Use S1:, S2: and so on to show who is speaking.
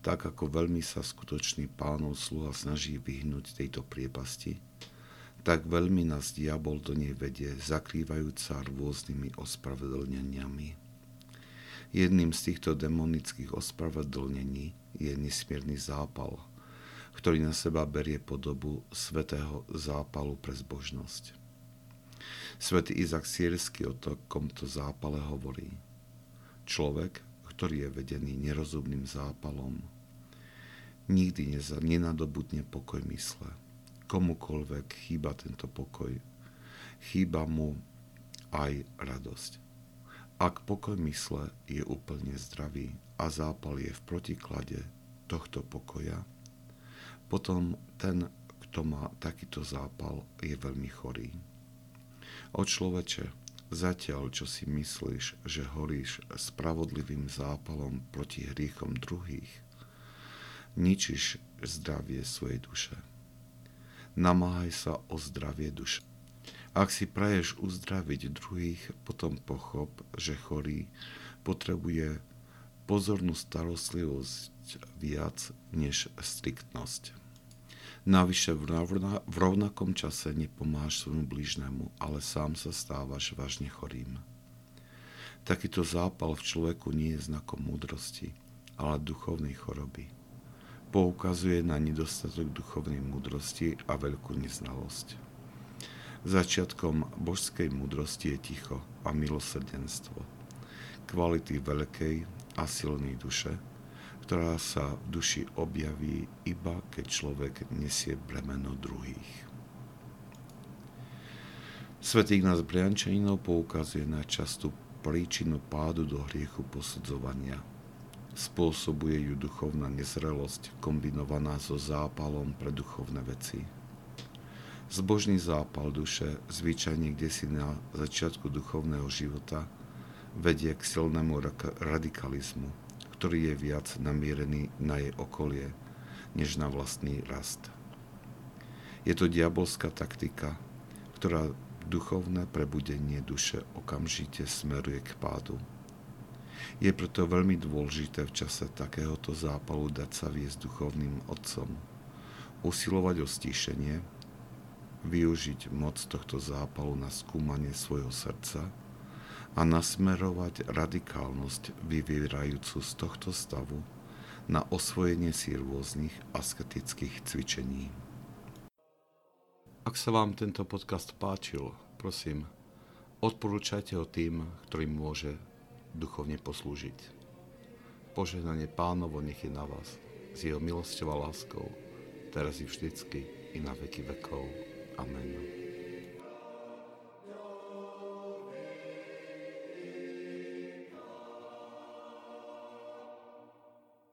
S1: tak ako veľmi sa skutočný pánov sluha snaží vyhnúť tejto priepasti, tak veľmi nás diabol do nej vedie, zakrývajúca rôznymi ospravedlneniami. Jedným z týchto demonických ospravedlnení je nesmierny zápal, ktorý na seba berie podobu svetého zápalu pre zbožnosť. Svetý Izak Siersky o takomto zápale hovorí. Človek, ktorý je vedený nerozumným zápalom. Nikdy nenadobudne pokoj mysle. Komukolvek chýba tento pokoj, chýba mu aj radosť. Ak pokoj mysle je úplne zdravý a zápal je v protiklade tohto pokoja, potom ten, kto má takýto zápal, je veľmi chorý. O človeče, Zatiaľ, čo si myslíš, že horíš spravodlivým zápalom proti hriechom druhých, ničíš zdravie svojej duše. Namáhaj sa o zdravie duše. Ak si praješ uzdraviť druhých, potom pochop, že chorý potrebuje pozornú starostlivosť viac než striktnosť. Navyše v rovnakom čase nepomáš svojmu blížnemu, ale sám sa stávaš vážne chorým. Takýto zápal v človeku nie je znakom múdrosti, ale duchovnej choroby. Poukazuje na nedostatok duchovnej múdrosti a veľkú neznalosť. Začiatkom božskej múdrosti je ticho a milosrdenstvo, kvality veľkej a silnej duše, ktorá sa v duši objaví iba keď človek nesie bremeno druhých. Svetý Ignác Briančaninov poukazuje na častú príčinu pádu do hriechu posudzovania. Spôsobuje ju duchovná nezrelosť kombinovaná so zápalom pre duchovné veci. Zbožný zápal duše, zvyčajne kde si na začiatku duchovného života, vedie k silnému radikalizmu, ktorý je viac namierený na jej okolie, než na vlastný rast. Je to diabolská taktika, ktorá duchovné prebudenie duše okamžite smeruje k pádu. Je preto veľmi dôležité v čase takéhoto zápalu dať sa viesť duchovným otcom, usilovať o stíšenie, využiť moc tohto zápalu na skúmanie svojho srdca, a nasmerovať radikálnosť vyvierajúcu z tohto stavu na osvojenie si rôznych asketických cvičení. Ak sa vám tento podcast páčil, prosím, odporúčajte ho tým, ktorým môže duchovne poslúžiť. Požehnanie pánovo nech je na vás, s jeho milosťou a láskou, teraz i vždycky i na veky vekov. Amen.